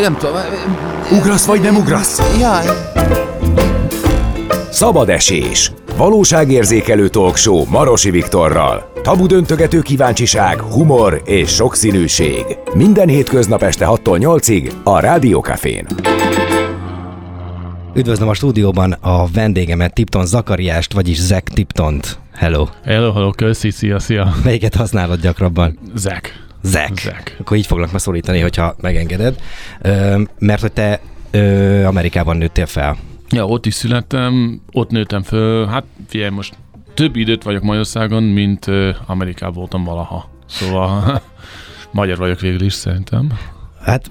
nem tudom. Ugrasz vagy nem ugrasz? Jaj. Szabad esés. Valóságérzékelő talkshow Marosi Viktorral. Tabu döntögető kíváncsiság, humor és sokszínűség. Minden hétköznap este 6-tól 8-ig a Rádiókafén. Üdvözlöm a stúdióban a vendégemet, Tipton Zakariást, vagyis Zek Tiptont. Hello. Hello, hello, köszi, szia, szia. Melyiket használod gyakrabban? Zek. Zek. Zek. Akkor így foglak ma szólítani, hogyha megengeded. Ö, mert hogy te ö, Amerikában nőttél fel. Ja, ott is születtem, ott nőttem föl. Hát figyelj, most több időt vagyok Magyarországon, mint Amerikában voltam valaha. Szóval magyar vagyok végül is szerintem. Hát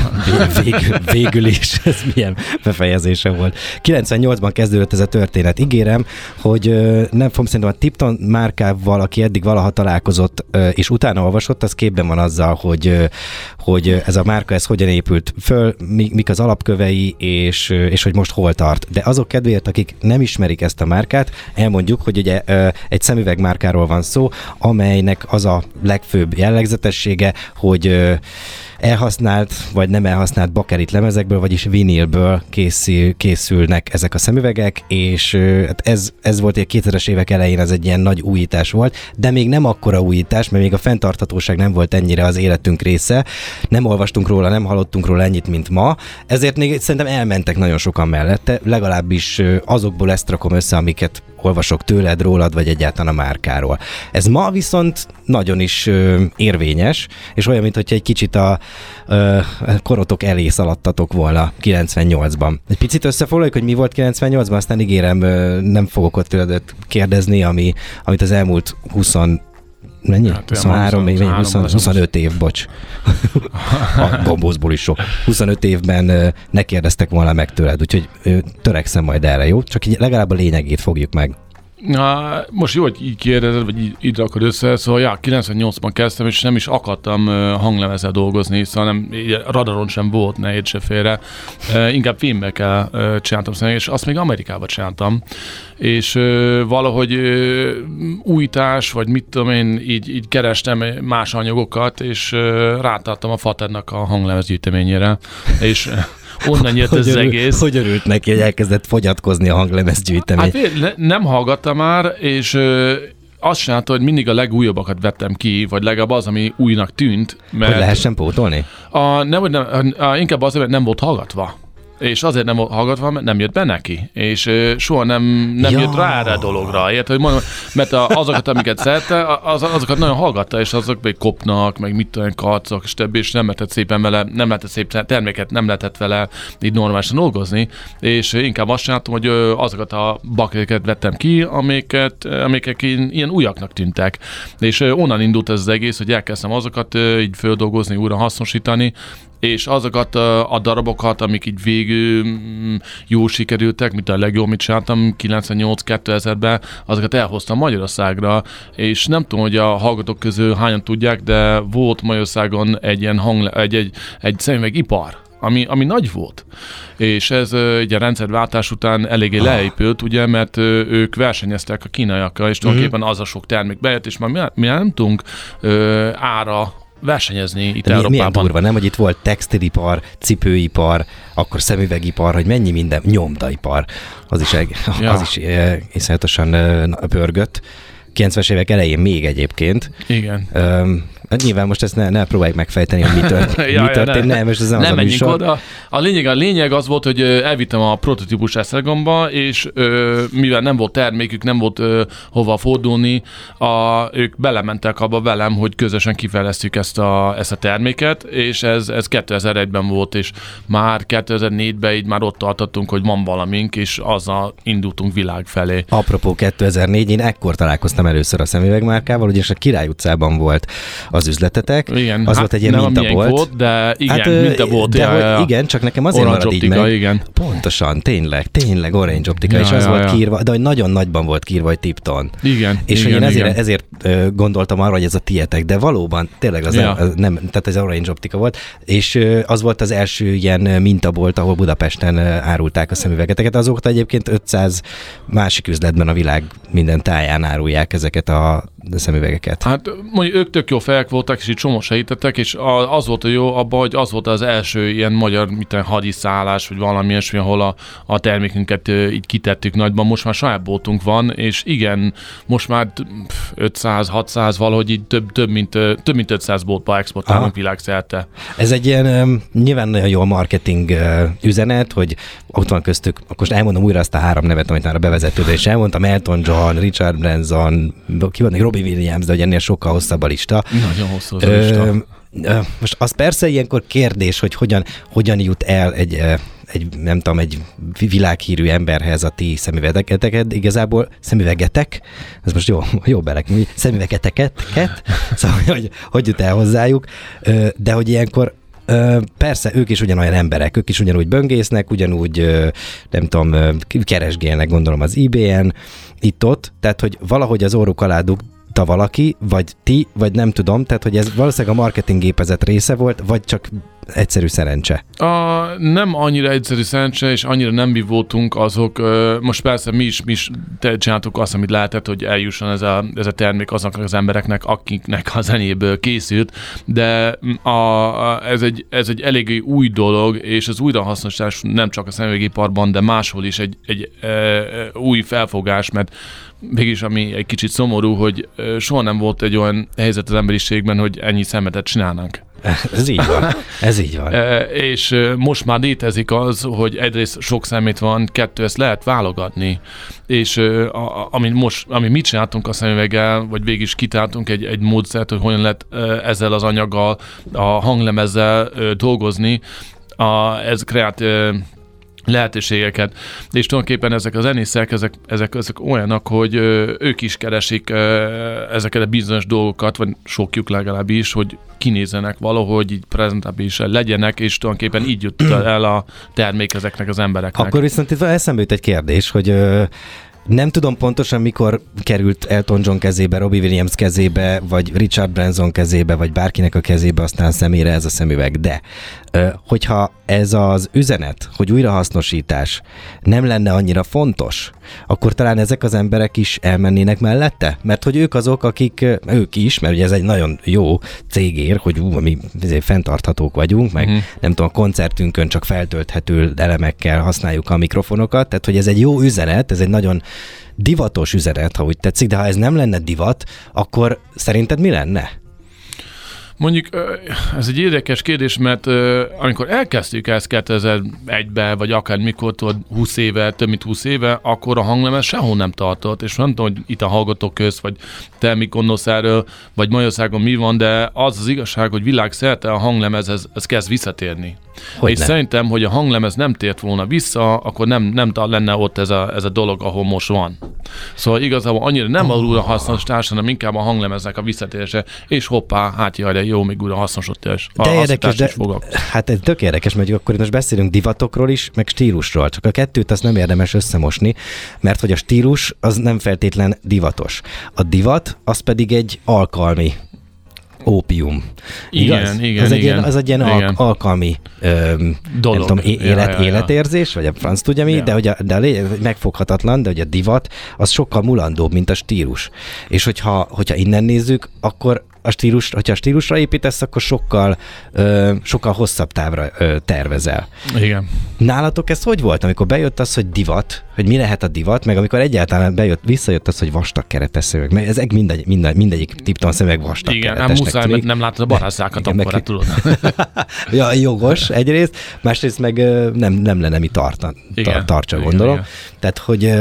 végül, végül is, ez milyen befejezése volt. 98-ban kezdődött ez a történet. Ígérem, hogy nem fogom szerintem a Tipton márkával, aki eddig valaha találkozott, és utána olvasott, az képben van azzal, hogy, hogy ez a márka, ez hogyan épült föl, mik az alapkövei, és, és hogy most hol tart. De azok kedvéért, akik nem ismerik ezt a márkát, elmondjuk, hogy ugye egy szemüveg márkáról van szó, amelynek az a legfőbb jellegzetessége, hogy elhasznált vagy nem elhasznált bakerit lemezekből, vagyis vinilből készül, készülnek ezek a szemüvegek, és hát ez, ez volt egy 2000-es évek elején, ez egy ilyen nagy újítás volt, de még nem akkora újítás, mert még a fenntarthatóság nem volt ennyire az életünk része, nem olvastunk róla, nem hallottunk róla ennyit, mint ma, ezért még szerintem elmentek nagyon sokan mellette, legalábbis azokból ezt rakom össze, amiket olvasok tőled, rólad, vagy egyáltalán a márkáról. Ez ma viszont nagyon is ö, érvényes, és olyan, mintha egy kicsit a ö, korotok elé szaladtatok volna 98-ban. Egy picit összefoglaljuk, hogy mi volt 98-ban, aztán ígérem, ö, nem fogok ott tőled kérdezni, ami, amit az elmúlt 20 Mennyi? Hát, 23, 23 20, 20, 25 év, bocs. a gombózból is sok. 25 évben ne kérdeztek volna meg tőled, úgyhogy törekszem majd erre, jó? Csak így legalább a lényegét fogjuk meg. Na, most jó, hogy így kérdezed, vagy így, így rakod össze, szóval ja, 98-ban kezdtem, és nem is akartam hanglemezzel dolgozni, szóval nem, radaron sem volt, ne se félre. inkább filmbe kell csináltam szerintem, és azt még Amerikában csináltam. És valahogy újítás, vagy mit tudom én, így, így kerestem más anyagokat, és rátartam a Faternak a hanglemez gyűjteményére, és onnan jött hogy az örül, egész. Hogy örült neki, hogy elkezdett fogyatkozni a hanglemez gyűjtemény? Hát nem hallgatta már, és azt csinálta, hogy mindig a legújabbakat vettem ki, vagy legalább az, ami újnak tűnt. Mert hogy lehessen pótolni? A, nem, nem, a, inkább az, hogy nem volt hallgatva és azért nem hallgatva, mert nem jött be neki, és soha nem, nem ja. jött rá erre a dologra, érted? Hogy mondom, mert azokat, amiket szerette, az, azokat nagyon hallgatta, és azok még kopnak, meg mit tudom, karcok, és többi, és nem lehetett szépen vele, nem lehetett szép terméket, nem lehetett vele így normálisan dolgozni, és inkább azt csináltam, hogy azokat a bakréket vettem ki, amiket, amiket ilyen újaknak tűntek. És onnan indult ez az egész, hogy elkezdtem azokat így földolgozni, újra hasznosítani, és azokat a, darabokat, amik így végül mm, jó sikerültek, mint a legjobb, mit csináltam 98-2000-ben, azokat elhoztam Magyarországra, és nem tudom, hogy a hallgatók közül hányan tudják, de volt Magyarországon egy ilyen hang, egy, egy, egy szemüvegipar, ami, ami nagy volt. És ez egy a rendszerváltás után eléggé ah. leépült, ugye, mert ők versenyeztek a kínaiakkal, és tulajdonképpen uh-huh. az a sok termék bejött, és már mi, mi nem tudunk ö, ára versenyezni itt De Európában. Milyen durva, nem, hogy itt volt textilipar, cipőipar, akkor szemüvegipar, hogy mennyi minden, nyomdaipar, az is, ja. az is eh, iszonyatosan eh, pörgött. 90-es évek elején még egyébként. Igen. Hát nyilván most ezt ne, ne próbáljuk megfejteni, hogy mi, tört, ja, mi történt. Ne, nem, most ez nem, nem az a műsor. oda. A lényeg, a lényeg az volt, hogy elvittem a prototípus Esztergomba, és ö, mivel nem volt termékük, nem volt ö, hova fordulni, a, ők belementek abba velem, hogy közösen kifejlesztjük ezt a, ezt a terméket, és ez, ez 2001-ben volt, és már 2004-ben így már ott tartottunk, hogy van valamink, és azzal indultunk világ felé. Apropó 2004, én ekkor találkoztam először a szemüvegmárkával, ugyanis a Király utcában volt az üzletetek. Igen, az hát volt egy ilyen mintabolt. volt, de igen, hát, mintabolt. De ja, ja. igen, csak nekem azért Orange marad optika, így meg. igen. Pontosan, tényleg, tényleg Orange optika, Ja, és az ja, volt ja. kiírva, de hogy nagyon nagyban volt kiírva, hogy Tipton. Igen, És igen, hogy én ezért, igen. ezért gondoltam arra, hogy ez a tietek, de valóban tényleg az Ja. nem, az nem, tehát ez Orange optika volt, és az volt az első ilyen ö, mintabolt, ahol Budapesten árulták a szemüvegeteket. Azóta egyébként 500 másik üzletben a világ minden táján árulják ezeket a szemüvegeket. Hát mondjuk ők tök jó fejek sejtettek voltak, és így csomó sejtettek, és az volt a jó abban, hogy az volt az első ilyen magyar mit hadiszállás, vagy valami ilyesmi, ahol a, a termékünket így kitettük nagyban. Most már saját boltunk van, és igen, most már 500-600 valahogy így több, több, mint, több mint 500 boltba exportálunk világszerte. Ez egy ilyen nyilván nagyon jó marketing üzenet, hogy ott van köztük, most elmondom újra azt a három nevet, amit már a bevezetőben is elmondtam, Elton John, Richard Branson, ki van, Robbie Williams, de hogy ennél sokkal hosszabb a lista. Nagyon hosszú az a lista. Most az persze ilyenkor kérdés, hogy hogyan, hogyan jut el egy, egy, nem tudom, egy világhírű emberhez a ti szemüvegeteket, igazából szemüvegetek, ez most jó, jó belek, szemüvegeteket, szóval hogy, hogy jut el hozzájuk, de hogy ilyenkor Persze, ők is ugyanolyan emberek, ők is ugyanúgy böngésznek, ugyanúgy, nem tudom, keresgélnek, gondolom az IBN, itt-ott, tehát, hogy valahogy az óruk alá dugta valaki, vagy ti, vagy nem tudom, tehát, hogy ez valószínűleg a marketing gépezet része volt, vagy csak egyszerű szerencse? A, nem annyira egyszerű szerencse, és annyira nem mi voltunk azok. Most persze mi is, mi is csináltuk azt, amit lehetett, hogy eljusson ez a, ez a termék azoknak az embereknek, akiknek a zenéből készült, de a, a, ez, egy, ez egy eléggé új dolog, és az újrahasznosítás nem csak a szemüvegiparban, de máshol is egy, egy e, új felfogás, mert mégis ami egy kicsit szomorú, hogy soha nem volt egy olyan helyzet az emberiségben, hogy ennyi szemetet csinálnánk. Ez így van. Ez így van. E, és most már létezik az, hogy egyrészt sok szemét van, kettő, ezt lehet válogatni. És a, ami, most, ami mit csináltunk a szemüveggel, vagy végig is kitáltunk egy, egy módszert, hogy hogyan lehet ezzel az anyaggal, a hanglemezzel dolgozni, a, ez kreát lehetőségeket. És tulajdonképpen ezek a zenészek, ezek, ezek, ezek olyanok, hogy ők is keresik ezeket a bizonyos dolgokat, vagy sokjuk legalábbis, hogy kinézenek valahogy, így prezentábilis legyenek, és tulajdonképpen így jut el a termék ezeknek az embereknek. Akkor viszont itt eszembe jut egy kérdés, hogy nem tudom pontosan, mikor került Elton John kezébe, Robbie Williams kezébe, vagy Richard Branson kezébe, vagy bárkinek a kezébe, aztán szemére ez a szemüveg. De hogyha ez az üzenet, hogy újrahasznosítás nem lenne annyira fontos, akkor talán ezek az emberek is elmennének mellette? Mert hogy ők azok, akik, ők is, mert ugye ez egy nagyon jó cégér, hogy ú, mi fenntarthatók vagyunk, meg uh-huh. nem tudom, a koncertünkön csak feltölthető elemekkel használjuk a mikrofonokat, tehát hogy ez egy jó üzenet, ez egy nagyon divatos üzenet, ha úgy tetszik, de ha ez nem lenne divat, akkor szerinted mi lenne? Mondjuk ez egy érdekes kérdés, mert amikor elkezdtük ezt 2001-ben, vagy akár mikor, 20 éve, több mint 20 éve, akkor a hanglemez sehol nem tartott, és nem tudom, hogy itt a hallgatók közt, vagy te mi gondolsz erről, vagy Magyarországon mi van, de az az igazság, hogy világszerte a hanglemez ez, ez kezd visszatérni. Hogy és ne? szerintem, hogy a hanglemez nem tért volna vissza, akkor nem, nem lenne ott ez a, ez a dolog, ahol most van. Szóval igazából annyira nem oh. a hasznosítás, hanem inkább a hanglemeznek a visszatérése, és hoppá, hát jaj, de jó, még újra hasznosítás. De érdekes, de, hát ez tök érdekes, mert akkor most beszélünk divatokról is, meg stílusról, csak a kettőt azt nem érdemes összemosni, mert hogy a stílus az nem feltétlen divatos. A divat az pedig egy alkalmi ópium. Igen, Igaz? igen, az egy igen. Ilyen, az egy ilyen igen. Al- alkalmi öm, Dolog. Nem tudom, élet, ja, ja, életérzés, vagy a franc tudja mi, ja. de, hogy a, de megfoghatatlan, de hogy a divat az sokkal mulandóbb, mint a stílus. És hogyha, hogyha innen nézzük, akkor a stílus, hogyha a stílusra építesz, akkor sokkal, ö, sokkal hosszabb távra ö, tervezel. Igen. Nálatok ez hogy volt, amikor bejött az, hogy divat, hogy mi lehet a divat, meg amikor egyáltalán bejött, visszajött az, hogy vastag keretes szöveg, mert ezek mindegy, mindegy, mindegyik tipton szemek vastag Igen, nem muszáj, mert nem látod a barásszákat akkor, meg... tudod. ja, jogos egyrészt, másrészt meg nem, nem lenne mi tartan, igen, tartsa, igen, gondolom. Igen. Tehát, hogy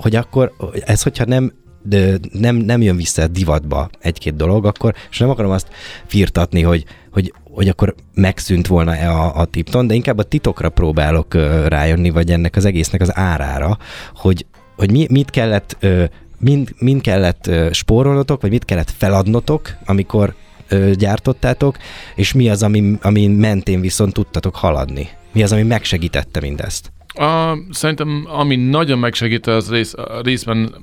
hogy akkor ez, hogyha nem de nem, nem jön vissza divatba egy-két dolog, akkor, és nem akarom azt firtatni, hogy, hogy, hogy akkor megszűnt volna -e a, a tipton, de inkább a titokra próbálok uh, rájönni, vagy ennek az egésznek az árára, hogy, hogy mi, mit kellett, uh, mind, mind kellett uh, spórolnotok, vagy mit kellett feladnotok, amikor uh, gyártottátok, és mi az, ami, ami mentén viszont tudtatok haladni? Mi az, ami megsegítette mindezt? A, szerintem, ami nagyon megsegítette az rész, részben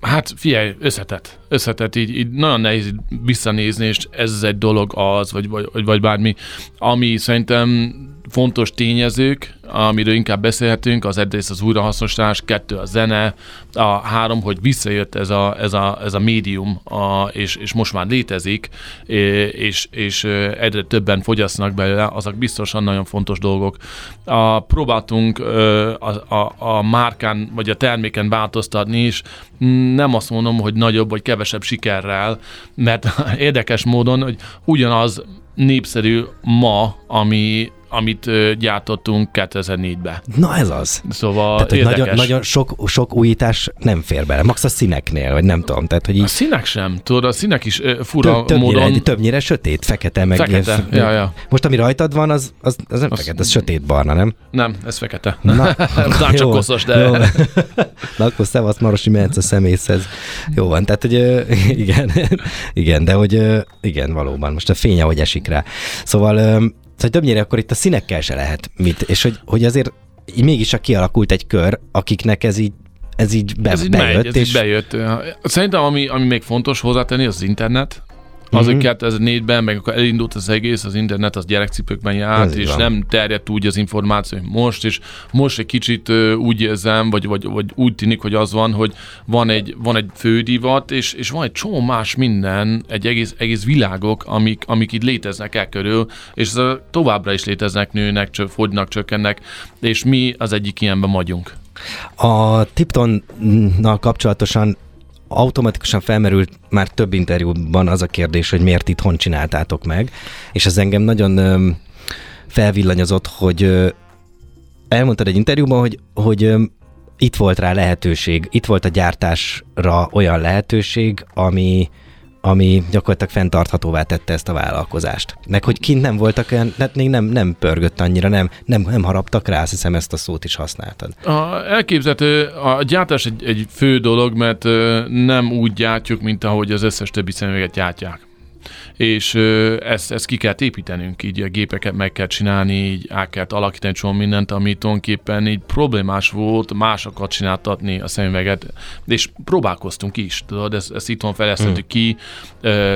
Hát figyelj, összetett. Összetett, így, így nagyon nehéz visszanézni, és ez egy dolog az, vagy, vagy, vagy bármi, ami szerintem fontos tényezők, amiről inkább beszélhetünk, az egyrészt az újrahasznosítás, kettő a zene, a három, hogy visszajött ez a, ez a, ez a médium, a, és, és most már létezik, és, és egyre többen fogyasztanak belőle, azok biztosan nagyon fontos dolgok. A, próbáltunk a, a, a márkán, vagy a terméken változtatni is, nem azt mondom, hogy nagyobb vagy kevesebb sikerrel, mert érdekes módon, hogy ugyanaz népszerű ma, ami amit gyártottunk 2004-ben. Na ez az. Szóval tehát, hogy nagyon, nagyon sok, sok újítás nem fér bele. Max a színeknél, vagy nem tudom. Tehát, hogy így... A színek sem, tudod, a színek is fura Több, többnyire, módon... Többnyire sötét, fekete, meg... Fekete, ja, ja. Most ami rajtad van, az, az, az nem az, fekete, az sötét barna, nem? Nem, ez fekete. Na, Na csak koszos, de... Jó. Na akkor szevasz Marosi a szemészhez. Jó van, tehát hogy igen, igen, de hogy igen, valóban, most a fény, ahogy esik rá. Szóval Szóval többnyire akkor itt a színekkel se lehet mit, és hogy, hogy azért így mégis a kialakult egy kör, akiknek ez így ez így, be, ez így bejött. Megy, ez és... így bejött. Szerintem ami, ami még fontos hozzátenni, az az internet, az, hogy 2004-ben, meg akkor elindult az egész, az internet az gyerekcipőkben járt, Ez és van. nem terjedt úgy az információ, hogy most, és most egy kicsit úgy érzem, vagy, vagy, vagy úgy tűnik, hogy az van, hogy van egy, van egy fődivat, és, és van egy csomó más minden, egy egész, egész világok, amik, amik itt léteznek el körül, és ez továbbra is léteznek, nőnek, csö, fogynak, csökkennek, és mi az egyik ilyenben vagyunk. A Tiptonnal kapcsolatosan automatikusan felmerült már több interjúban az a kérdés, hogy miért itthon csináltátok meg, és ez engem nagyon felvillanyozott, hogy elmondtad egy interjúban, hogy, hogy itt volt rá lehetőség, itt volt a gyártásra olyan lehetőség, ami, ami gyakorlatilag fenntarthatóvá tette ezt a vállalkozást. Meg hogy kint nem voltak olyan, tehát még nem, nem pörgött annyira, nem, nem, nem haraptak rá, azt hiszem ezt a szót is használtad. A, elképzelhető, a gyártás egy, egy fő dolog, mert nem úgy gyártjuk, mint ahogy az összes többi szemüveget gyártják és ezt, ezt ki kell építenünk, így a gépeket meg kell csinálni, így át kell alakítani csomó mindent, ami tulajdonképpen így problémás volt másokat csináltatni a szemüveget, és próbálkoztunk is, tudod, ezt, ezt itthon fejlesztettük hmm. ki,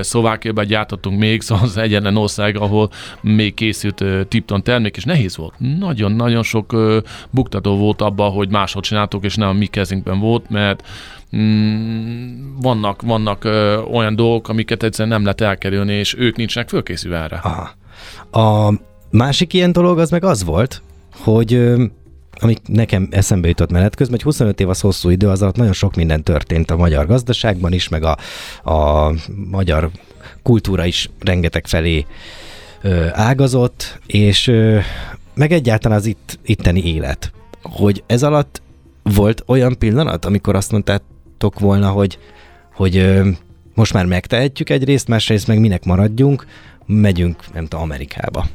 Szlovákiában gyártottunk még, szóval az egyetlen ország, ahol még készült Tipton termék, és nehéz volt. Nagyon-nagyon sok buktató volt abban, hogy máshol csináltuk, és nem a mi kezünkben volt, mert mm, vannak, vannak ö, olyan dolgok, amiket egyszerűen nem lehet elkerülni, és ők nincsenek fölkészülve erre. Aha. A másik ilyen dolog az meg az volt, hogy ö, ami nekem eszembe jutott menet közben, hogy 25 év az hosszú idő, az alatt nagyon sok minden történt a magyar gazdaságban is, meg a, a magyar kultúra is rengeteg felé ö, ágazott, és ö, meg egyáltalán az itt, itteni élet. Hogy ez alatt volt olyan pillanat, amikor azt mondtál, gondoltok volna, hogy, hogy most már megtehetjük egyrészt, másrészt meg minek maradjunk, megyünk, nem tudom, Amerikába.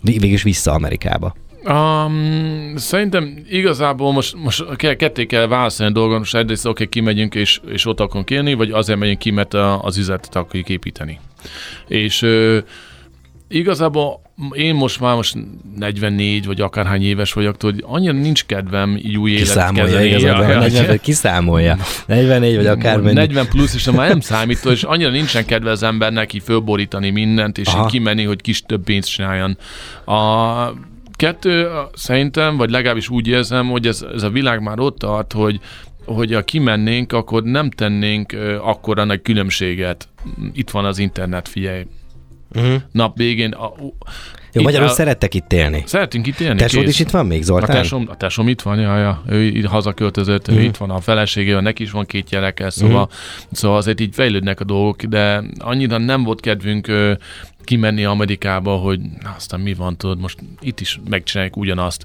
Végülis vissza Amerikába. Um, szerintem igazából most, most ketté kell válaszolni a dolgon, most egyrészt oké, okay, kimegyünk és, és ott akarunk élni, vagy azért megyünk ki, mert az üzletet akarjuk építeni. És igazából én most már most 44 vagy akárhány éves vagyok, hogy annyira nincs kedvem így új életet kezdeni. Igazából, ja, 40, kiszámolja. 44 vagy akár 40 plusz, és már nem számít, és annyira nincsen kedve az embernek így fölborítani mindent, és így kimenni, hogy kis több pénzt csináljon. A kettő szerintem, vagy legalábbis úgy érzem, hogy ez, ez a világ már ott tart, hogy hogy ha kimennénk, akkor nem tennénk akkora nagy különbséget. Itt van az internet, figyelj uh-huh. nap végén. A, jó, magyarul a, szerettek itt élni. Szeretünk itt élni. Tesód is itt van még, Zoltán? A tesom, a tesom itt van, ja, ja. ő itt hazaköltözött, uh-huh. ő mhm. itt van a feleségével, neki is van két gyereke, szóval, uh-huh. szóval azért így fejlődnek a dolgok, de annyira nem volt kedvünk ö, kimenni Amerikába, hogy na, aztán mi van, tudod, most itt is megcsináljuk ugyanazt.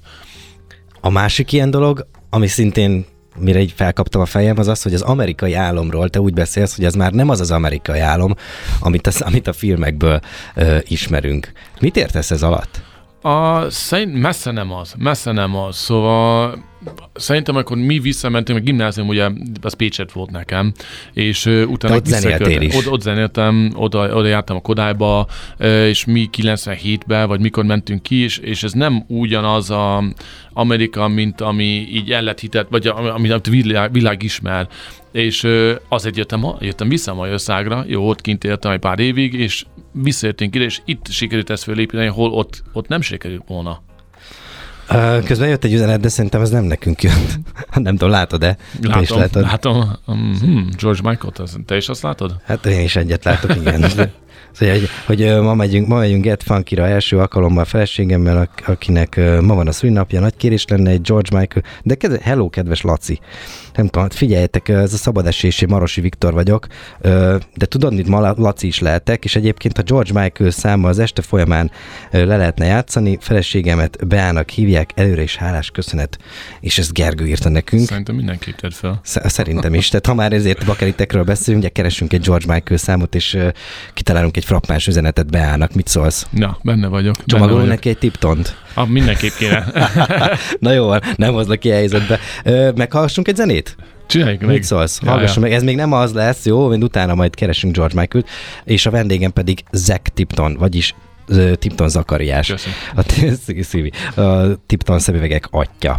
A másik ilyen dolog, ami szintén mire így felkaptam a fejem, az az, hogy az amerikai álomról te úgy beszélsz, hogy ez már nem az az amerikai álom, amit, az, amit a filmekből ö, ismerünk. Mit értesz ez alatt? A, szerint messze nem az, messze nem az. Szóval szerintem akkor mi visszamentünk, a gimnázium ugye az Pécset volt nekem, és uh, utána ott zenéltél is. Ott, ott zenéltem, oda, oda jártam a Kodályba, uh, és mi 97-ben, vagy mikor mentünk ki, és, és ez nem ugyanaz a Amerika, mint ami így el lett hitett, vagy amit a világ, világ ismer. És azért jöttem, jöttem vissza Magyarországra, jó, ott kint éltem egy pár évig, és visszajöttünk ide, és itt sikerült ezt fölépíteni, hol ott, ott nem sikerült volna. Közben jött egy üzenet, de szerintem ez nem nekünk jött. nem tudom, látod-e? Látom, te is látod? látom. Um, hmm, George Michael-t, te is azt látod? Hát én is egyet látok, igen. Szóval, hogy, hogy ma megyünk, ma megyünk Get Funky-ra első alkalommal a feleségemmel, akinek ma van a szülinapja, nagy kérés lenne egy George Michael, de kedve, hello, kedves Laci, nem tudom, figyeljetek, ez a szabadesésé Marosi Viktor vagyok, de tudod, mit ma Laci is lehetek, és egyébként a George Michael száma az este folyamán le lehetne játszani, feleségemet Beának hívják, előre is hálás köszönet, és ezt Gergő írta nekünk. Szerintem mindenképp tedd fel. Szerintem is, tehát ha már ezért bakeritekről beszélünk, ugye keresünk egy George Michael számot, és kitalálunk egy frappáns üzenetet Beának, mit szólsz? Na, benne vagyok. Csomagolunk neki egy tiptont? Ah, mindenképp kéne. Na jó, nem hozlak ki helyzetbe. Meghallgassunk egy zenét? Csináljuk meg. Mit szólsz? Ja. meg. Ez még nem az lesz, jó? Mint utána majd keresünk George Michael-t, és a vendégem pedig Zack Tipton, vagyis Tipton Zakariás. Köszönöm. A, a Tipton szemüvegek atya.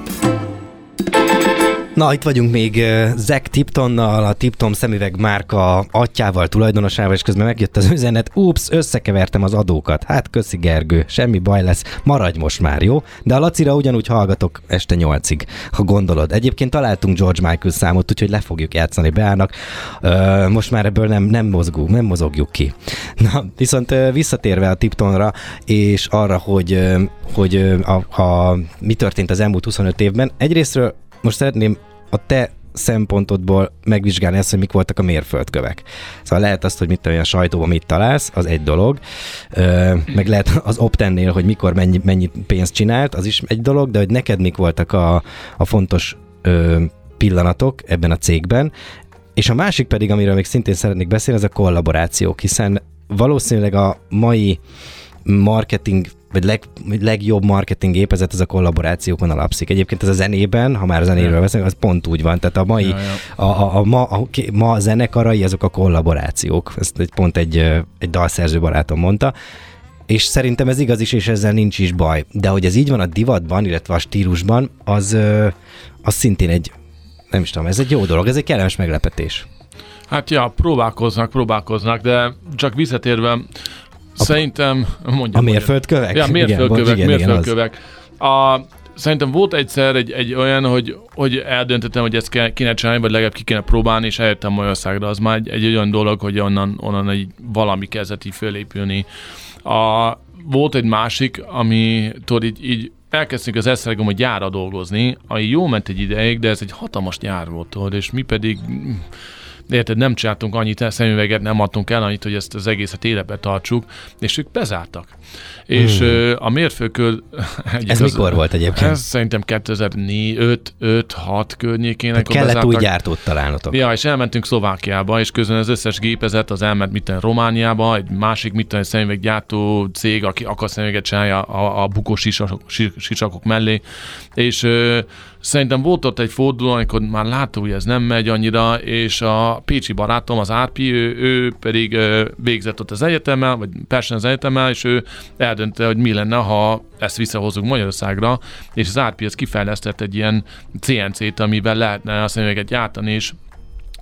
Na, itt vagyunk még uh, Zack Tiptonnal, a Tipton szemüveg márka atyával, tulajdonosával, és közben megjött az üzenet, ups, összekevertem az adókat. Hát köszi Gergő, semmi baj lesz, maradj most már, jó? De a Lacira ugyanúgy hallgatok este nyolcig, ha gondolod. Egyébként találtunk George Michael számot, úgyhogy le fogjuk játszani Beának. Most már ebből nem, nem, mozgunk, nem mozogjuk ki. Na, viszont visszatérve a Tiptonra, és arra, hogy, hogy a, a, mi történt az elmúlt 25 évben, egyrésztről most szeretném a te szempontodból megvizsgálni ezt, hogy mik voltak a mérföldkövek. Szóval lehet azt, hogy mit olyan sajtóban mit találsz, az egy dolog, ö, meg lehet az optennél, hogy mikor mennyi, mennyi pénzt csinált, az is egy dolog, de hogy neked mik voltak a, a fontos ö, pillanatok ebben a cégben, és a másik pedig, amiről még szintén szeretnék beszélni, az a kollaborációk, hiszen valószínűleg a mai marketing vagy leg, legjobb marketing gépezet ez a kollaborációkon alapszik. Egyébként ez a zenében, ha már a zenéről beszélünk, az pont úgy van. Tehát a mai, ja, ja. A, a, a, ma, a, ma zenekarai, azok a kollaborációk. Ezt egy, pont egy, egy dalszerző barátom mondta. És szerintem ez igaz is, és ezzel nincs is baj. De hogy ez így van a divatban, illetve a stílusban, az, az szintén egy, nem is tudom, ez egy jó dolog, ez egy kellemes meglepetés. Hát ja, próbálkoznak, próbálkoznak, de csak visszatérve a, Szerintem, mondjam. A mérföldkövek? Ja, mérföldkövek, igen, mérföldkövek. Igen, a, szerintem volt egyszer egy, egy olyan, hogy, hogy eldöntöttem, hogy ezt kéne csinálni, vagy legalább ki kéne próbálni, és eljöttem Magyarországra. Az már egy, egy olyan dolog, hogy onnan, onnan egy valami kezdett így fölépülni. A, volt egy másik, ami tudod, így, így elkezdtünk az Esztergom hogy gyára dolgozni, ami jó ment egy ideig, de ez egy hatalmas gyár volt, tudod, és mi pedig érted, nem csináltunk annyit szemüveget, nem adtunk el annyit, hogy ezt az egészet életbe tartsuk, és ők bezártak. Hmm. És a mérföldkör... Ez az, mikor volt egyébként? Ez szerintem 2004, 5, 6 környékén. Tehát kellett bezártak. új gyártót találnotok. Ja, és elmentünk Szlovákiába, és közben az összes gépezet az elment mitten Romániába, egy másik mitten szemüveggyártó cég, aki akar szemüveget csinálja a, a bukós sisakok, sisakok mellé, és Szerintem volt ott egy forduló, amikor már látta, hogy ez nem megy annyira, és a Pécsi barátom, az Árpi, ő, ő pedig végzett ott az egyetemmel, vagy Persen az egyetemmel, és ő eldöntötte, hogy mi lenne, ha ezt visszahozunk Magyarországra, és az Árpi ez kifejlesztett egy ilyen CNC-t, amiben lehetne a szemüveget gyártani, és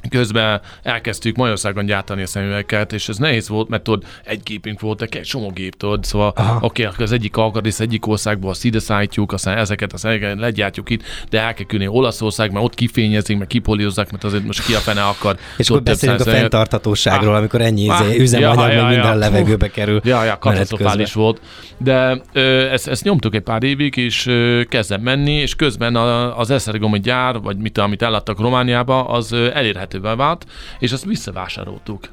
Közben elkezdtük Magyarországon gyártani a szemüvegeket, és ez nehéz volt, mert tudod, egy gépünk volt, egy csomó gép, tudod, szóval oké, okay, az egyik alkatrész egyik országból azt ide szállítjuk, aztán ezeket a szemüvegeket legyártjuk itt, de el kell külni Olaszország, mert ott kifényezik, meg kipolírozzák, mert azért most ki a fene akar. És akkor beszélünk a fenntarthatóságról, ah, amikor ennyi ah, üzemanyag, ja, ja, minden ja, levegőbe kerül. Ja, ja, katasztrofális volt. De ö, ezt, ezt, nyomtuk egy pár évig, és ö, kezdem menni, és közben a, az Eszergomi gyár, vagy mit, amit eladtak Romániába, az elérhető elérhetővé vált, és azt visszavásároltuk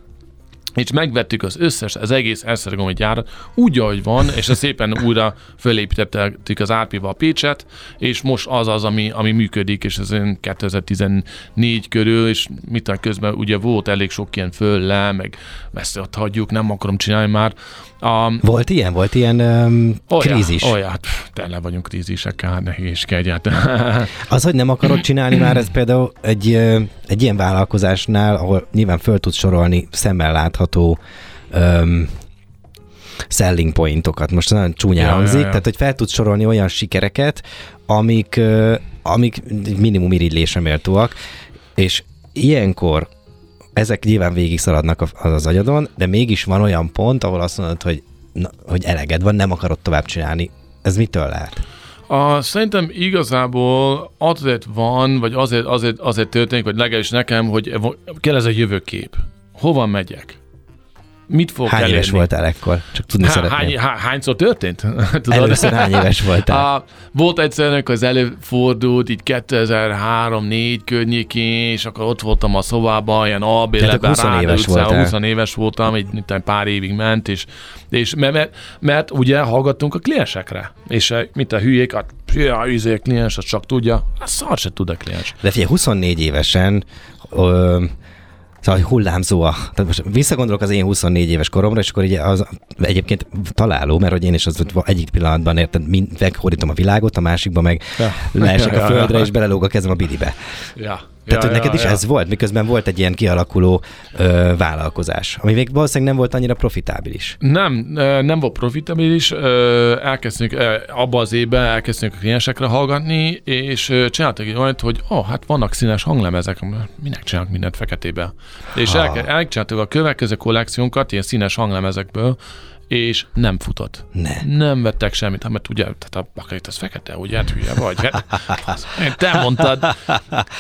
és megvettük az összes, az egész Esztergomi gyárat úgy, ahogy van, és azt szépen újra fölépítettük az árpival a Pécset, és most az az, ami, ami működik, és ez 2014 körül, és mit közben ugye volt elég sok ilyen föl le, meg ezt ott hagyjuk, nem akarom csinálni már, a, volt ilyen? Volt ilyen um, olyan, krízis? Olyan, tele vagyunk krízisekkel, hát nehézke egyáltalán. Az, hogy nem akarod csinálni már, ez például egy, egy ilyen vállalkozásnál, ahol nyilván föl tudsz sorolni szemmel látható látható öm, selling pointokat. Most nagyon csúnyán Ja, hangzik, ja, ja. tehát hogy fel tudsz sorolni olyan sikereket, amik, amik minimum irigylésre méltóak, és ilyenkor ezek nyilván végig szaladnak az, az agyadon, de mégis van olyan pont, ahol azt mondod, hogy, na, hogy eleged van, nem akarod tovább csinálni. Ez mitől lehet? A, szerintem igazából azért van, vagy azért, azért, azért történik, vagy legalábbis nekem, hogy kell ez a jövőkép. Hova megyek? Mit fogok Hány elérni? éves voltál ekkor? Csak tudni Há, szeretném. hány, há, hányszor történt? Tudod? Először hány éves voltál? A, volt egyszer, amikor az előfordult, így 2003-4 környékén, és akkor ott voltam a szobában, ilyen albérletben, akkor 20 Ráda éves utcán, voltál. 20 éves voltam, egy pár évig ment, és, és mert, mert, mert, ugye hallgattunk a kliensekre, és eh, mint a hülyék, hát ja, izé, a kliens, az csak tudja, hát szar se tud a kliens. De figyelj, 24 évesen ö, Szóval hullámzó a... Tehát most visszagondolok az én 24 éves koromra, és akkor így az egyébként találó, mert hogy én is az egyik pillanatban érted, mind, meghódítom a világot, a másikban meg Ja. leesek a földre, és belelóg a kezem a bidibe. Ja. Tehát, ja, hogy neked ja, is ja. ez volt, miközben volt egy ilyen kialakuló ö, vállalkozás, ami még valószínűleg nem volt annyira profitábilis. Nem, nem volt profitabilis, ö, elkezdtünk abba az évben elkezdtünk a kliensekre hallgatni, és csináltak egy olyat, hogy oh, hát vannak színes hanglemezek, minek csinálnak mindent feketébe. És elke- elcsináltuk a következő kollekciónkat ilyen színes hanglemezekből, és nem futott. Ne. Nem vettek semmit, hát mert ugye, tehát a bakelit az fekete, ugye, hát hülye vagy. Hát, te mondtad,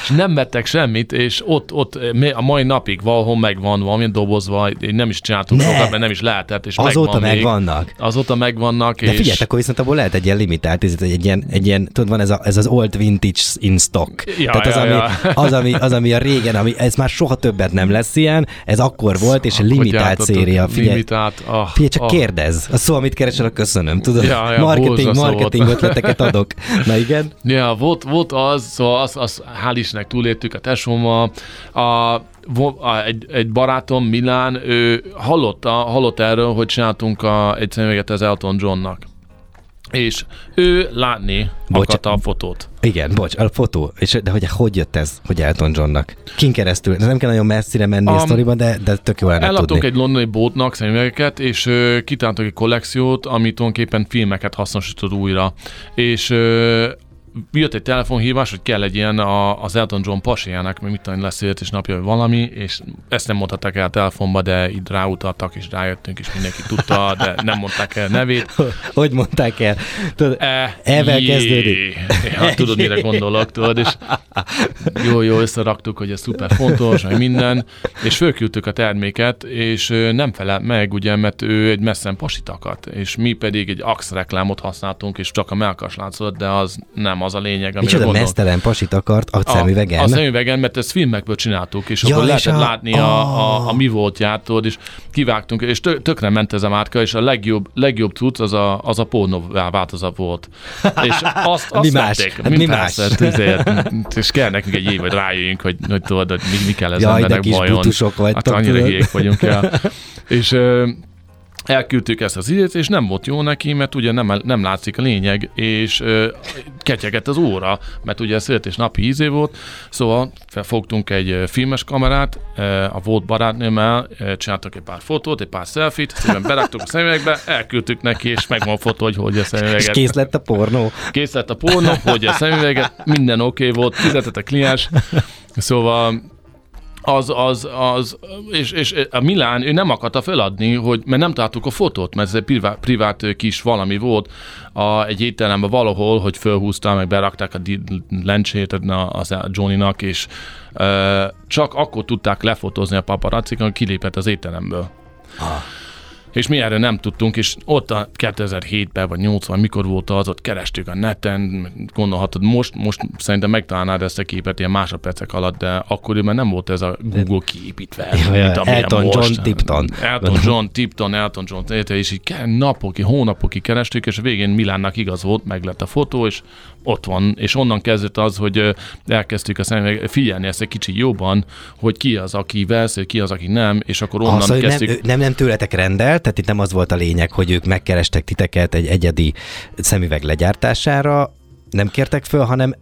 és nem vettek semmit, és ott, ott a mai napig valahol megvan, valamilyen dobozva, így nem is csináltunk Ne. sokat, mert nem is lehetett, és Azóta megvan még. megvannak. Azóta megvannak, De és... figyelj, akkor viszont abból lehet egy ilyen limitált, ez egy ilyen, egy ilyen tudod, van ez, a, ez az old vintage in stock. Ja, Tehát az, ja, ami, ja. az, ami, az, ami a régen, ami, ez már soha többet nem lesz ilyen, ez akkor volt, és Akkor limitált széria. Figyelj, Limitált, ah, Figyelj, csak ah. Kérdez. A szó, amit keresel, a köszönöm. Tudod, Ja, ja, marketing, marketing ötleteket adok. Na igen. Ja, volt, volt az, szóval az, az hál' Istennek túléltük a tesómmal. A, egy, egy barátom, Milán, ő hallotta, hallott erről, hogy csináltunk a, egy szemüveget az Elton Johnnak. És ő látni Bocs- akarta a fotót. Igen, bocs, a fotó. És, de hogy, hogy jött ez, hogy Elton Johnnak? Kin keresztül? Nem kell nagyon messzire menni a Um, sztoriba, de, de tök jó lenne Eladtunk tudni. egy londoni bótnak szemüvegeket, és kitáltak egy kollekciót, ami tulajdonképpen filmeket hasznosított újra. És jött egy telefonhívás, hogy kell egy ilyen a, az Elton John pasiának, mert mit tudom, lesz születésnapja, vagy valami, és ezt nem mondhatták el a telefonba, de itt ráutaltak, és rájöttünk, és mindenki tudta, de nem mondták el nevét. Hogy mondták el? Tudod, E, Evel jé. kezdődik. Ja, tudod, mire gondolok, tudod, és jó, jó, összeraktuk, hogy ez szuper fontos, meg minden, és fölküldtük a terméket, és nem felelt meg, ugye, mert ő egy messzen pasit akart, és mi pedig egy Axe reklámot használtunk, és csak a melkas látszott, de az nem az a lényeg, amire Micsoda mesztelen pasit akart a szemüvegen? A, a szemüvegen, mert ezt filmekből csináltuk, és Ja, akkor és lehetett a- látni a, a, a mi voltját, tudod, és kivágtunk, és tö, tökre ment ez a márka, és a legjobb, legjobb cucc az a, az a pornó változat volt. És azt, azt Mi más? vették. Hát mi más? persze, ezért, és kell nekünk egy év, hogy rájöjjünk, hogy, hogy tudod, hogy mi, mi kell ez Jaj, de kis vajon. vagytok, Hát annyira hülyék vagyunk el. És elküldtük ezt az időt, és nem volt jó neki, mert ugye nem, nem látszik a lényeg, és ö, ketyegett az óra, mert ugye a születésnapi ízé volt, szóval felfogtunk egy filmes kamerát, a volt barátnőmmel, csináltak egy pár fotót, egy pár selfit, szépen beraktuk a szemüvegbe, elküldtük neki, és megvan a fotó, hogy hogy a És szemüveget. kész lett a pornó. Kész lett a pornó, hogy a szemüveget, minden oké okay volt, fizetett a kliens, szóval az, az, az, és, és a Milán, ő nem akarta feladni, hogy, mert nem találtuk a fotót, mert ez egy privát, privát kis valami volt a, egy étteremben valahol, hogy fölhúzta, meg berakták a lencsét a- a Johnnynak, és ö, csak akkor tudták lefotózni a paparazzik, amikor kilépett az étteremből. És mi erről nem tudtunk, és ott a 2007-ben vagy 80, mikor volt az, ott kerestük a neten, gondolhatod, most, most szerintem megtalálnád ezt a képet ilyen másodpercek alatt, de akkoriban nem volt ez a Google kiépítve. Ja, ja, mint Elton most. John Tipton. Elton John Tipton, Elton John, és így napokig, hónapokig kerestük, és a végén Milánnak igaz volt, meg lett a fotó, és ott van, és onnan kezdett az, hogy elkezdtük a szemüveg, figyelni ezt egy kicsit jobban, hogy ki az, aki vesz, ki az, aki nem, és akkor onnan nem, kezdtük. ő- nem, nem tőletek rendelt, tehát itt nem az volt a lényeg, hogy ők megkerestek titeket egy egyedi szemüveg legyártására, nem kértek föl, hanem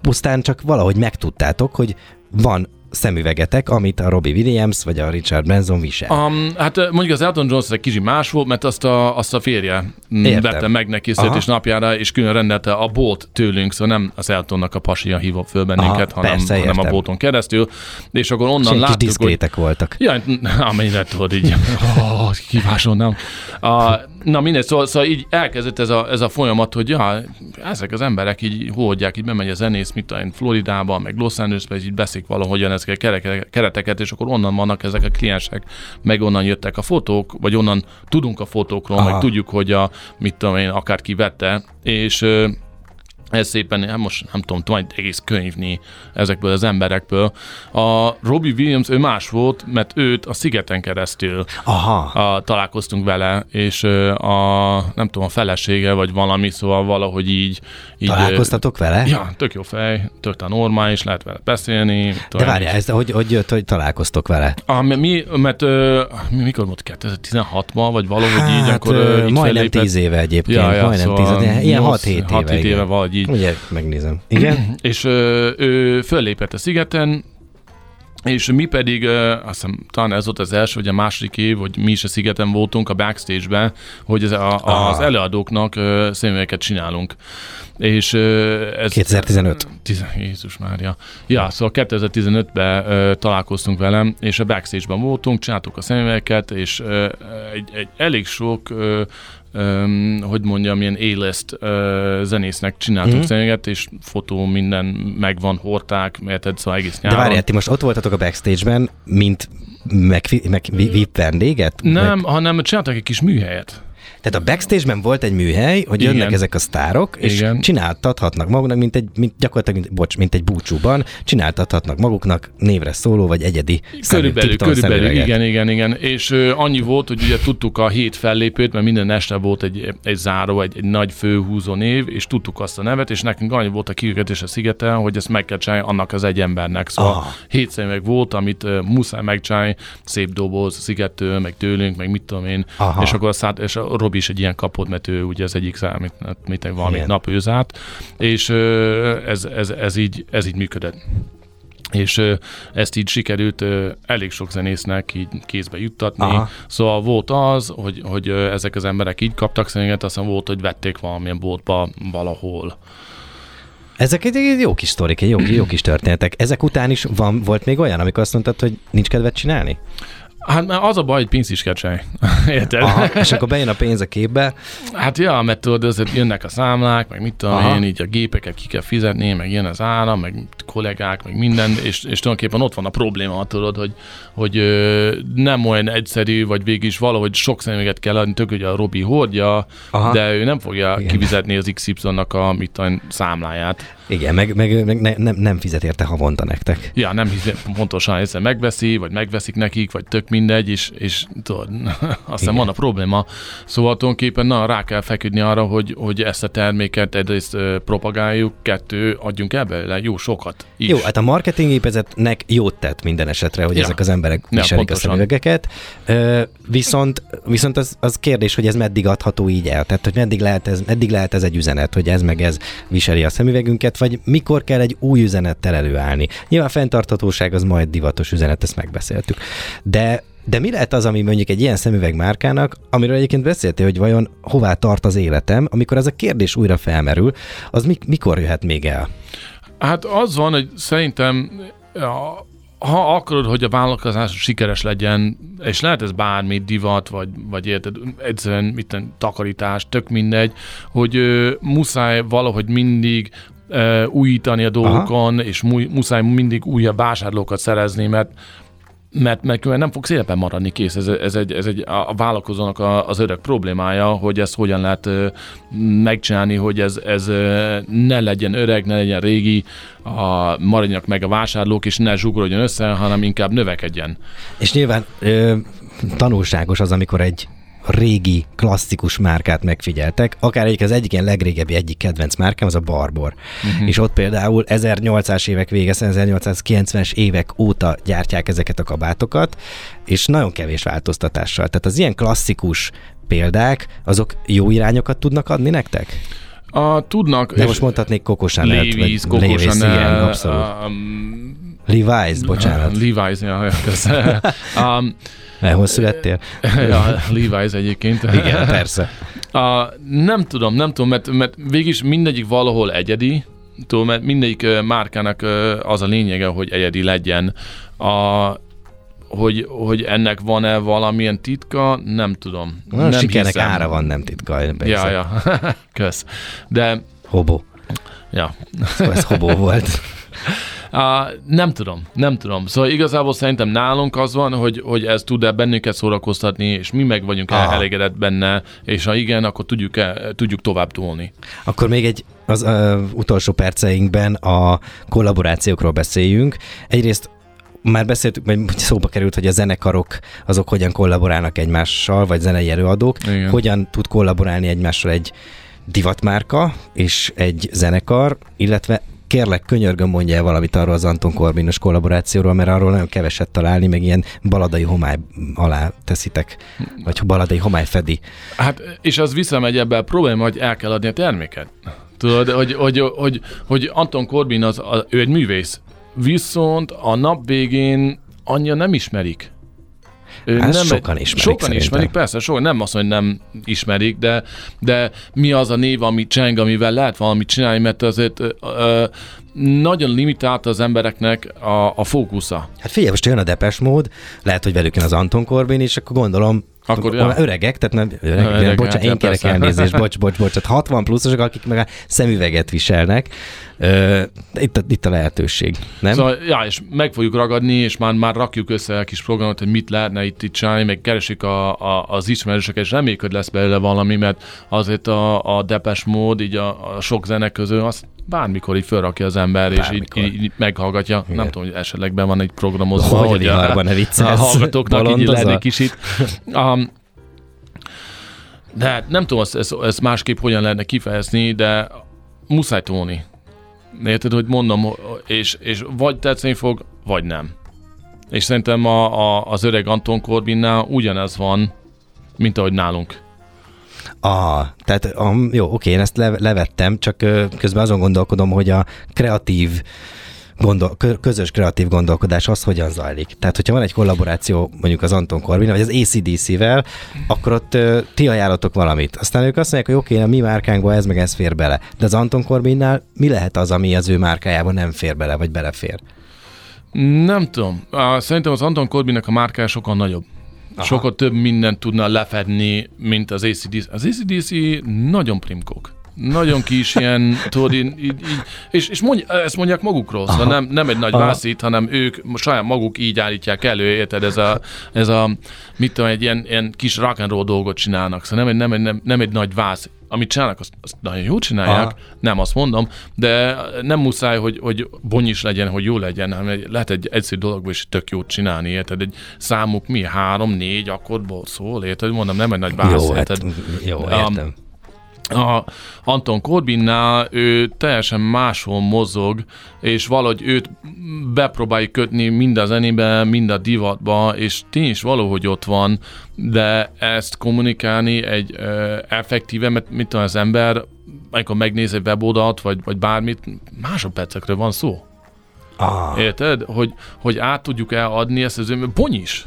pusztán csak valahogy megtudtátok, hogy van szemüvegetek, amit a Robbie Williams vagy a Richard Branson visel. Um, hát mondjuk az Elton John egy kicsit más volt, mert azt a, azt a férje mm, Értem. vette meg neki születésnapjára, és külön rendelte a bolt tőlünk, szóval nem az Eltonnak a pasia hívott föl bennünket, Aha, hanem, persze, hanem a bolton keresztül, és akkor onnan És ilyen kis láttuk, hogy diszkrétek voltak. Ja, amennyire tudod így. Oh, kívásodnám. A, na mindegy, szóval, szóval, így elkezdett ez a, ez a folyamat, hogy ja, ezek az emberek így hódják, így bemegy a zenész, mit tudom Floridába, meg Los Angelesbe, és így beszik valahogyan ezeket a kereteket, és akkor onnan vannak ezek a kliensek, meg onnan jöttek a fotók, vagy onnan tudunk a fotókról, Aha. meg tudjuk, hogy a, mit tudom én, akárki vette, és ez szépen, hát most nem tudom, majd egész könyvni ezekből az emberekből. A Robbie Williams, ő más volt, mert őt a szigeten keresztül Aha. a, találkoztunk vele, és a, nem tudom, a felesége, vagy valami, szóval valahogy így... így Találkoztatok vele? Ja, tök jó fej, tök a normális, lehet vele beszélni. De várjál, ez, hogy, hogy jött, hogy találkoztok vele? Ah, mi- mert ö, mi, mikor volt 2016-ban, vagy valahogy így, akkor ö, Hát, így majdnem fellépett. tíz éve egyébként, Ja, ja, majdnem szóval tíz, ilyen nyolc- 6-7 éve. hat-hét éve igen. valahogy így. Ugye, megnézem. Igen? És ö, ő föllépett a szigeten, és mi pedig, azt hiszem, talán ez volt az első, vagy a második év, hogy mi is a szigeten voltunk a backstage-ben, hogy ez a, az Aha. előadóknak ö, szemüvegeket csinálunk. És ez... 2015. Tizen, Jézus Mária. Ja, szóval 2015-ben ö, találkoztunk velem, és a backstage-ben voltunk, csináltuk a szemüvegeket, és ö, egy, egy elég sok ö, Öm, hogy mondjam, ilyen ö, zenésznek csináltunk mm. szemüveget, és fotó minden megvan, hordták, érted, szóval egész De nyáron. várjál, ti most ott voltatok a backstage-ben, mint meg, meg VIP vendéget? Nem, Meg, hanem csináltak egy kis műhelyet. Tehát a backstage-ben volt egy műhely, hogy Igen. jönnek ezek a sztárok, és Igen. csináltathatnak maguknak, mint egy, mint, gyakorlatilag, mint, bocs, mint egy búcsúban, csináltathatnak maguknak névre szóló, vagy egyedi szemű- Körülbelül, Tipton körülbelül, szemüveget. igen, igen, igen. És ö, annyi volt, hogy ugye tudtuk a hét fellépőt, mert minden este volt egy, egy záró, egy, egy nagy főhúzó név, és tudtuk azt a nevet, és nekünk annyi volt a kiküldetés a szigeten, hogy ezt meg kell csinálni annak az egy embernek. Szóval Aha. hét szemüveg volt, amit ö, muszáj megcsinálni, szép doboz, szigettől, meg tőlünk, meg mit tudom én. Aha. És akkor a, szállt, és a Robi is egy ilyen kapott, mert ő ugye az egyik szám, mit, mit, valamit Igen. nap ő zárt, és ez, ez, ez, így, ez így működött és ezt így sikerült elég sok zenésznek így kézbe juttatni. Aha. Szóval volt az, hogy, hogy ezek az emberek így kaptak szemüveget, aztán volt, hogy vették valamilyen boltba valahol. Ezek egy, egy jó kis sztorik, egy jó, jó kis történetek. Ezek után is van, volt még olyan, amikor azt mondtad, hogy nincs kedved csinálni? Hát mert az a baj, hogy csinálni. Érted? Aha, és akkor bejön a pénz a képbe, Hát ja, mert tudod, azért jönnek a számlák, meg mit tudom Aha. én, így a gépeket ki kell fizetni, meg jön az áram, meg kollégák, meg minden, és, és tulajdonképpen ott van a probléma, tudod, hogy, hogy ö, nem olyan egyszerű, vagy végig is valahogy sok szemüveget kell adni, tök ugye a Robi hordja, Aha. de ő nem fogja Igen. kifizetni az XY-nak a mit tudom, számláját. igen, meg, meg, meg ne, nem, nem fizet érte havonta nektek. Ja, nem hiszem, pontosan egyszer megveszi, vagy megveszik nekik, vagy tök mindegy, és, és tudod, aztán Igen. van a probléma. Szóval tulajdonképpen na, rá kell feküdni arra, hogy, hogy ezt a terméket egyrészt propagáljuk, kettő, adjunk el belőle jó sokat is. Jó, hát a marketinggépezetnek jót tett minden esetre, hogy Ja. ezek az emberek Ja, viselik a pontosan. szemüvegeket. Ö, viszont viszont az, az kérdés, hogy ez meddig adható így el. Tehát, hogy meddig lehet, ez, meddig lehet ez egy üzenet, hogy ez meg ez viseli a szemüvegünket, vagy mikor kell egy új üzenettel előállni. Nyilván a fenntarthatóság az majd divatos üzenet, ezt megbeszéltük. De de mi lehet az, ami mondjuk egy ilyen szemüveg márkának, amiről egyébként beszéltél, hogy vajon hová tart az életem, amikor ez a kérdés újra felmerül, az mik- mikor jöhet még el? Hát az van, hogy szerintem a- ha akarod, hogy a vállalkozás sikeres legyen, és lehet ez bármi, divat, vagy, vagy érted, egyszerűen mitten takarítás, tök mindegy, hogy ö, muszáj valahogy mindig ö, újítani a dolgokon, Aha. és mu- muszáj mindig újabb vásárlókat szerezni, mert mert, mert nem fog szépen maradni kész. Ez, ez, egy, ez egy, a vállalkozónak a, az örök problémája, hogy ezt hogyan lehet megcsinálni, hogy ez, ez ne legyen öreg, ne legyen régi, a, maradjanak meg a vásárlók, és ne zsugorodjon össze, hanem inkább növekedjen. És nyilván ö, tanulságos az, amikor egy régi, klasszikus márkát megfigyeltek, akár egyik az egyik ilyen legrégebbi egyik kedvenc márkám, az a Barbor. Uh-huh. És ott például 1800-as évek vége, 1890-es évek óta gyártják ezeket a kabátokat, és nagyon kevés változtatással. Tehát az ilyen klasszikus példák, azok jó irányokat tudnak adni nektek? A, tudnak. De most mondhatnék Coco Chanel-t, vagy Levi's, Coco Levi's, Chanel, igen, abszolút. um, Levi's, bocsánat. Levi's, ja, köszönöm. um, hol születtél? ja, Levi's egyébként. Igen, persze. Uh, nem tudom, nem tudom, mert, mert végig mindegyik valahol egyedi, tudom, mert mindegyik márkának az a lényege, hogy egyedi legyen. A, hogy, hogy ennek van-e valamilyen titka, nem tudom. A nem sikernek hiszem. ára van, nem titka. Ja, persze. ja, kösz. De, Hobó. ja. Szóval ez hobó volt. Uh, nem tudom, nem tudom. Szóval igazából szerintem nálunk az van, hogy, hogy ez tud-e bennünket szórakoztatni, és mi meg vagyunk Aha. elégedett benne, és ha igen, akkor tudjuk, -e, tudjuk tovább tolni. Akkor még egy az uh, utolsó perceinkben a kollaborációkról beszéljünk. Egyrészt már beszéltük, vagy szóba került, hogy a zenekarok azok hogyan kollaborálnak egymással, vagy zenei előadók. Igen. Hogyan tud kollaborálni egymással egy divatmárka és egy zenekar, illetve kérlek, könyörgöm mondja el valamit arról az Anton Korbinos kollaborációról, mert arról nagyon keveset találni, meg ilyen baladai homály alá teszitek, vagy baladai homály fedi. Hát, és az visszamegy ebbe a probléma, hogy el kell adni a terméket. Tudod, hogy, hogy, hogy, hogy Anton Corbin az, a, ő egy művész, viszont a nap végén annyira nem ismerik. Hát sokan ismerik Sokan szerintem. ismerik, persze, sokan, nem azt hogy nem ismerik, de, de mi az a név, ami cseng, amivel lehet valamit csinálni, mert azért ö, ö, nagyon limitált az embereknek a, a fókusza. Hát figyelj, most jön a depes mód, lehet, hogy velük jön az Anton Corbin, és akkor gondolom, Akkor, ja. öregek, tehát nem öregek, Öregek, öregek bocsánat, én kérek elnézést, bocs, bocs, bocs, tehát 60 pluszosok, akik meg a szemüveget viselnek. Ö, itt, a, itt a lehetőség, nem? Szóval, ja, és meg fogjuk ragadni, és már, már rakjuk össze egy kis programot, hogy mit lehetne itt, itt csinálni, meg keresik a, a, az ismerősöket, és reméljük, hogy lesz belőle valami, mert azért a, a depes mód, így a, a sok zenek közül, azt bármikor így fölrakja az ember, és így, Bármikor. így, meghallgatja. Igen. Nem tudom, hogy esetleg be van egy programozva, Hogy a hogy a, a hallgatóknak így lenni kicsit. Um, de hát nem tudom, ezt, ezt, ezt másképp hogyan lehetne kifejezni, de muszáj tolni. Érted, hogy mondom, és, és vagy tetszeni fog, vagy nem. És szerintem a, a, az öreg Anton Corbinnál ugyanez van, mint ahogy nálunk. Ah, tehát um, jó, oké, én ezt le, levettem, csak ö, közben azon gondolkodom, hogy a kreatív gondol, kö- közös kreatív gondolkodás az hogyan zajlik. Tehát, hogyha van egy kollaboráció mondjuk az Anton Corbin, vagy az ACDC-vel, akkor ott ö, ti ajánlatok valamit. Aztán ők azt mondják, hogy oké, a mi márkánkba ez meg ez fér bele. De az Anton Corbinnál mi lehet az, ami az ő márkájában nem fér bele, vagy belefér? Nem tudom. Szerintem az Anton Corbinnek a márkája sokkal nagyobb. Aha. Sokkal több mindent tudna lefedni, mint az ACDC. Az ACDC nagyon primkók. Nagyon kis ilyen, tudod, így, így, és, és mondj, ezt mondják magukról, szóval nem, nem egy nagy vászít, hanem ők saját maguk így állítják elő, érted, ez a, ez a mit tudom, egy ilyen, ilyen kis rock and roll dolgot csinálnak, szóval nem egy, nem egy, nem, nem egy nagy vász. Amit csinálnak, azt, azt nagyon jól csinálják, Aha. nem azt mondom, de nem muszáj, hogy, hogy bonyis legyen, hogy jó legyen, hanem egy- lehet egy egyszerű dologból is tök jót csinálni, érted? Egy számuk mi? Három, négy akkordból szól, érted? Mondom, nem egy nagy vász, jó, hát, érted? jó, Um, értem. A Anton Corbinnál ő teljesen máshol mozog, és valahogy őt bepróbáljuk kötni mind a zenébe, mind a divatba, és tény is valahogy ott van, de ezt kommunikálni egy ö, effektíve, mert mit tudom, az ember, amikor megnéz egy weboldalt, vagy, vagy bármit, másodpercekről van szó. Ah, Érted? Hogy, hogy át tudjuk eladni ezt az ő, Bonyis.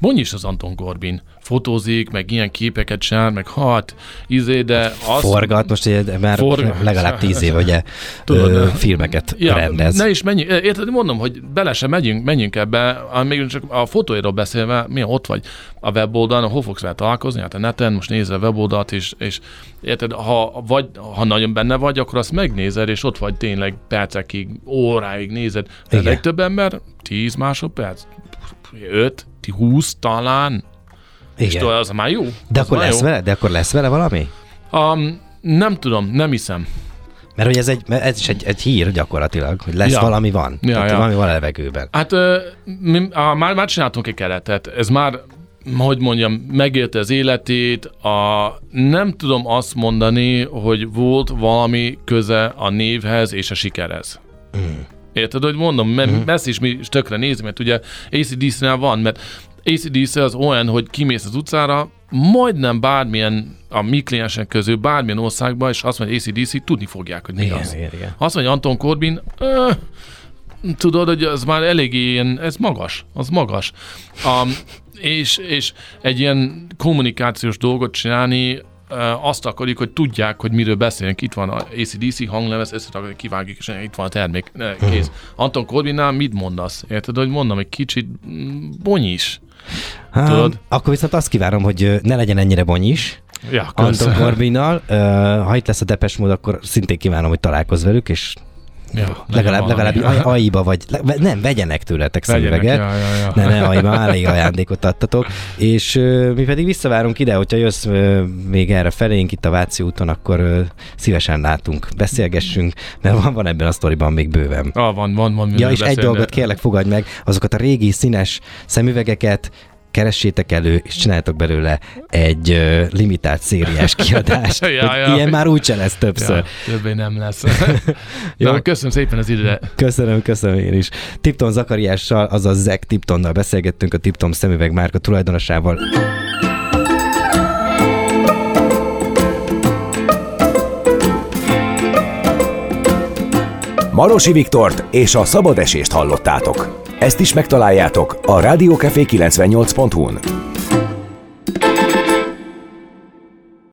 Bonyis az Anton Corbin. Fotózik, meg ilyen képeket csinál, meg hat, izé, de az... forgat, most ugye már Forgat. legalább tíz év, ugye Tudod, ö, filmeket Ja, rendez. ne is menjünk, érted, mondom, hogy bele sem megyünk, menjünk ebbe, még csak a fotóiról beszélve, milyen ott vagy a weboldalon, hol fogsz vele találkozni, hát a neten, most nézd a weboldalt, és, és érted, ha, vagy, ha nagyon benne vagy, akkor azt megnézed, és ott vagy tényleg percekig, óráig nézed. De a legtöbb ember 10 másodperc, 5, 20 talán, és Igen. tudod, az már jó. De Az akkor lesz jó. vele? De akkor lesz vele valami? Um, nem tudom, nem hiszem. Mert hogy ez, egy, ez is egy, egy hír gyakorlatilag, hogy lesz Ja. valami van. Ja, Tehát ja. valami van a levegőben. Hát ö, mi, á, már, már csináltunk egy keretet. Ez már, hogy mondjam, megélte az életét. A, nem tudom azt mondani, hogy volt valami köze a névhez és a sikerhez. Mm. Érted, hogy mondom, mert mm. ezt is mi tökre nézünk, mert ugye ACDC-nál van, mert ACDC az olyan, hogy kimész az utcára, majdnem bármilyen a mi kliensek közül bármilyen országban, és azt mondja ACDC, tudni fogják, hogy mi Igen, az. igen. Azt mondja Anton Corbin, tudod, hogy az már eléggé ilyen, ez magas, az magas. Um, és, és egy ilyen kommunikációs dolgot csinálni, azt akarjuk, hogy tudják, hogy miről beszélünk. Itt van a ACDC hanglemez, ezt kivágjuk, és itt van a termék, kész. Anton Corbinnál mit mondasz? Érted, hogy mondom, egy kicsit mm, bonyis. Hát, Tudod? Akkor viszont azt kívánom, hogy ne legyen ennyire bonyis Ja, Anton Corbinnal. Ö, Ha itt lesz a Depes mód, akkor szintén kívánom, hogy találkozz velük, és Ja, legalább, legalább aj- aiba vagy, nem, vegyenek tőletek szemüveget. ja, ja, ja. Ne, ne, aiba, elég ajándékot adtatok. És mi pedig visszavárunk ide, hogyha jössz még erre felénk itt a Váci úton, akkor szívesen látunk, beszélgessünk, mert van, van ebben a sztoriban még bőven. Ah, van, van, van. Ja, és egy beszélni. dolgot kérlek, fogadj meg, azokat a régi színes szemüvegeket keressétek elő, és csináltok belőle egy ö, limitált szériás kiadást. Ja, ja. Ilyen már úgyse lesz többször. Ja, többé nem lesz. Jó. Na, köszönöm szépen az időre. Köszönöm, köszönöm én is. Tipton Zakariással, azaz Zek Tiptonnal beszélgettünk a Tipton szemüveg márka tulajdonosával. Marosi Viktort és a szabad esést hallottátok. Ezt is megtaláljátok a rádiókafé 98.hu-n.